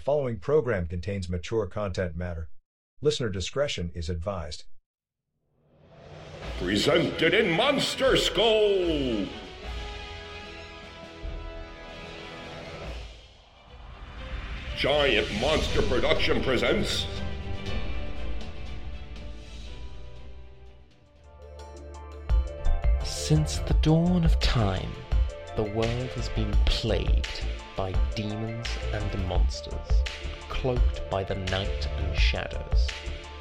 following program contains mature content matter. Listener discretion is advised. Presented in Monster Skull! Giant Monster Production presents. Since the dawn of time, the world has been plagued by demons and monsters, cloaked by the night and shadows.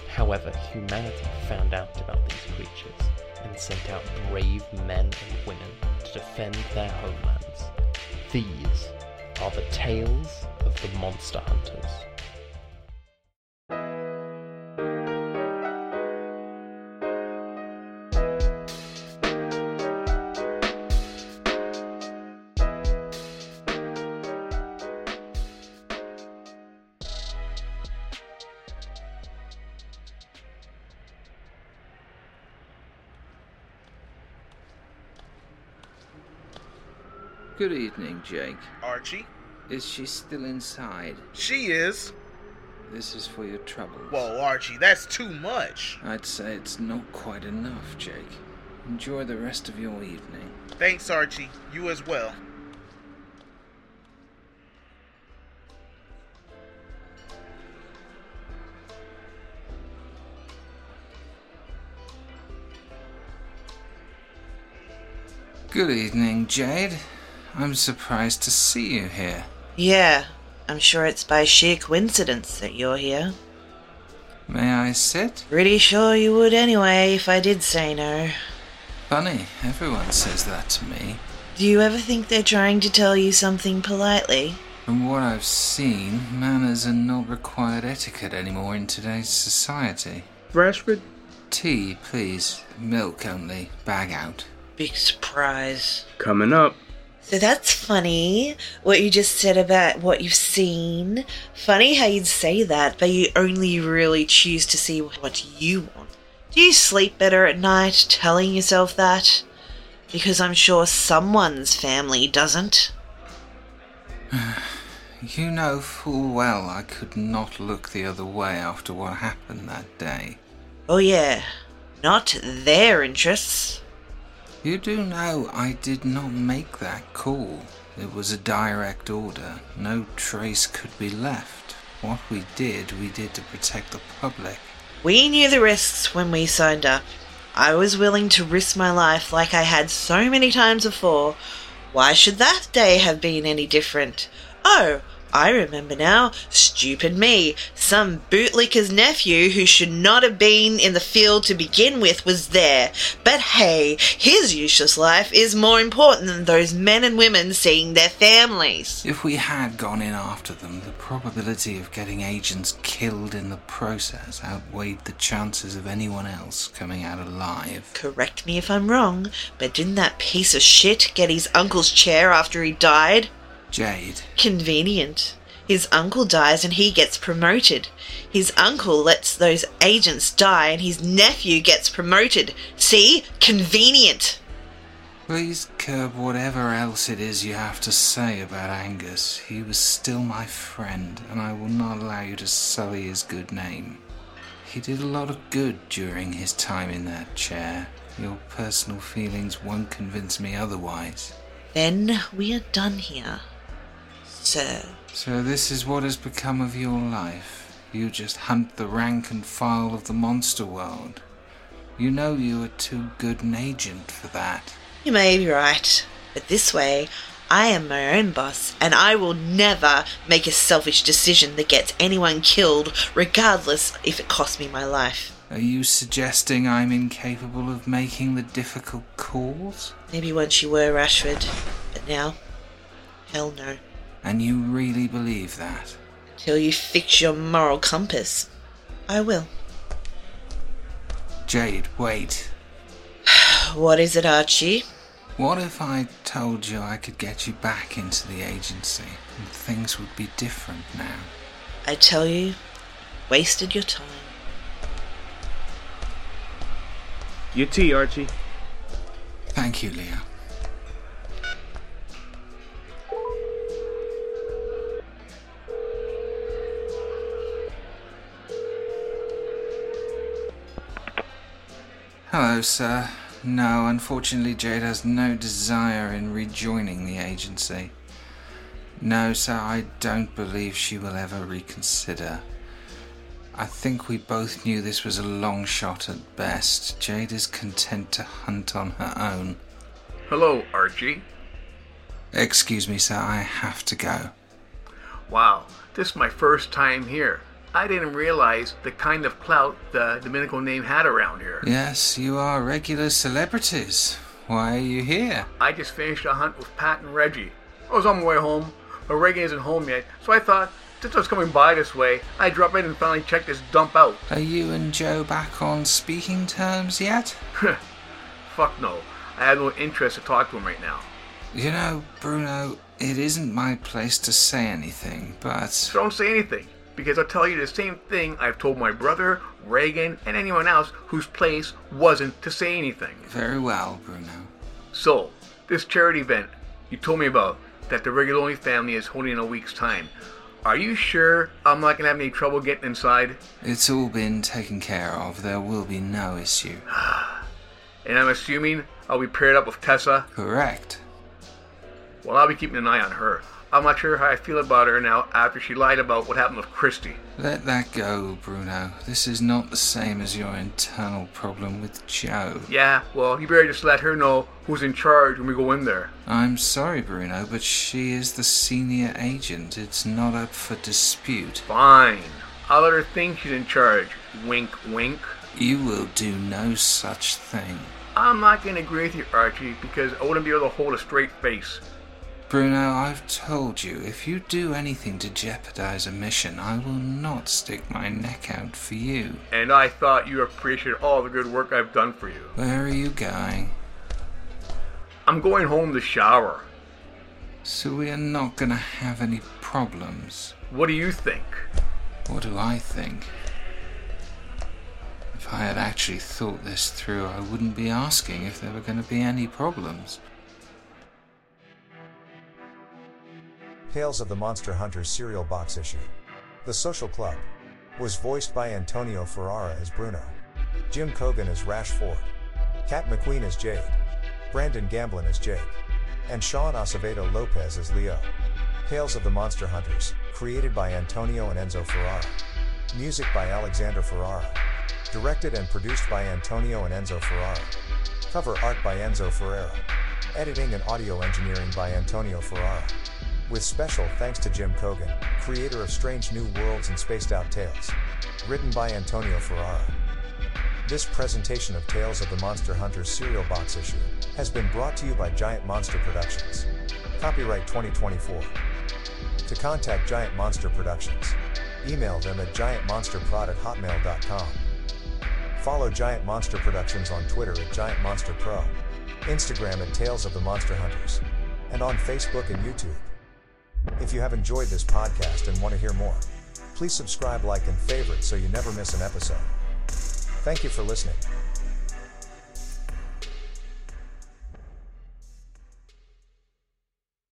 However, humanity found out about these creatures and sent out brave men and women to defend their homelands. These are the tales of the monster hunters. Good evening, Jake. Archie? Is she still inside? She is. This is for your troubles. Whoa, Archie, that's too much. I'd say it's not quite enough, Jake. Enjoy the rest of your evening. Thanks, Archie. You as well. Good evening, Jade. I'm surprised to see you here. Yeah, I'm sure it's by sheer coincidence that you're here. May I sit? Pretty sure you would anyway if I did say no. Funny, everyone says that to me. Do you ever think they're trying to tell you something politely? From what I've seen, manners are not required etiquette anymore in today's society. Rashford? Tea, please. Milk only. Bag out. Big surprise. Coming up. So that's funny, what you just said about what you've seen. Funny how you'd say that, but you only really choose to see what you want. Do you sleep better at night telling yourself that? Because I'm sure someone's family doesn't. You know full well I could not look the other way after what happened that day. Oh, yeah. Not their interests. You do know I did not make that call. It was a direct order. No trace could be left. What we did, we did to protect the public. We knew the risks when we signed up. I was willing to risk my life like I had so many times before. Why should that day have been any different? Oh, I remember now. Stupid me. Some bootlicker's nephew who should not have been in the field to begin with was there. But hey, his useless life is more important than those men and women seeing their families. If we had gone in after them, the probability of getting agents killed in the process outweighed the chances of anyone else coming out alive. Correct me if I'm wrong, but didn't that piece of shit get his uncle's chair after he died? Jade, Convenient. His uncle dies and he gets promoted. His uncle lets those agents die and his nephew gets promoted. See? Convenient. please curb whatever else it is you have to say about Angus. He was still my friend, and I will not allow you to sully his good name. He did a lot of good during his time in that chair. Your personal feelings won't convince me otherwise. Then we are done here. Sir. So this is what has become of your life. You just hunt the rank and file of the monster world. You know you are too good an agent for that. You may be right, but this way, I am my own boss, and I will never make a selfish decision that gets anyone killed, regardless if it costs me my life. Are you suggesting I'm incapable of making the difficult calls? Maybe once you were, Rashford, but now, hell no. And you really believe that? Till you fix your moral compass. I will. Jade, wait. What is it, Archie? What if I told you I could get you back into the agency and things would be different now? I tell you, wasted your time. Your tea, Archie. Thank you, Leo. Hello, sir. No, unfortunately, Jade has no desire in rejoining the agency. No, sir, I don't believe she will ever reconsider. I think we both knew this was a long shot at best. Jade is content to hunt on her own. Hello, Archie. Excuse me, sir, I have to go. Wow, this is my first time here. I didn't realize the kind of clout the Dominical name had around here. Yes, you are regular celebrities. Why are you here? I just finished a hunt with Pat and Reggie. I was on my way home, but Reggie isn't home yet, so I thought, since I was coming by this way, I'd drop in and finally check this dump out. Are you and Joe back on speaking terms yet? Fuck no. I have no interest to talk to him right now. You know, Bruno, it isn't my place to say anything, but. Don't say anything, because I'll tell you the same thing I've told my brother, Reagan, and anyone else whose place wasn't to say anything. Very well, Bruno. So, this charity event you told me about that the Reguloni family is holding in a week's time. Are you sure I'm not gonna have any trouble getting inside? It's all been taken care of. There will be no issue. And I'm assuming I'll be paired up with Tessa. Correct. Well, I'll be keeping an eye on her. I'm not sure how I feel about her now after she lied about what happened with Christy. Let that go, Bruno. This is not the same as your internal problem with Joe. Yeah, well, you better just let her know who's in charge when we go in there. I'm sorry, Bruno, but she is the senior agent. It's not up for dispute. Fine. I'll let her think she's in charge. Wink, wink. You will do no such thing. I'm not gonna agree with you, Archie, because I wouldn't be able to hold a straight face. Bruno, I've told you, if you do anything to jeopardize a mission, I will not stick my neck out for you. And I thought you appreciated all the good work I've done for you. Where are you going? I'm going home to shower. So we are not gonna have any problems. What do you think? What do I think? If I had actually thought this through, I wouldn't be asking if there were going to be any problems. Tales of the Monster Hunter serial box issue. The Social Club was voiced by Antonio Ferrara as Bruno, Jim Cogan as Rashford, Kat McQueen as Jade, Brandon Gamblin as Jake, and Sean Acevedo Lopez as Leo. Tales of the Monster Hunters, created by Antonio and Enzo Ferrara. Music by Alexander Ferrara. Directed and produced by Antonio and Enzo Ferrara. Cover art by Enzo Ferrara. Editing and audio engineering by Antonio Ferrara. With special thanks to Jim Cogan, creator of Strange New Worlds and Spaced Out Tales. Written by Antonio Ferrara. This presentation of Tales of the Monster Hunters serial box issue has been brought to you by Giant Monster Productions. Copyright 2024. To contact Giant Monster Productions, email them at giantmonsterprod at hotmail.com. Follow Giant Monster Productions on Twitter at Giant Monster Pro, Instagram at Tales of the Monster Hunters, and on Facebook and YouTube. If you have enjoyed this podcast and want to hear more, please subscribe, like, and favorite so you never miss an episode. Thank you for listening.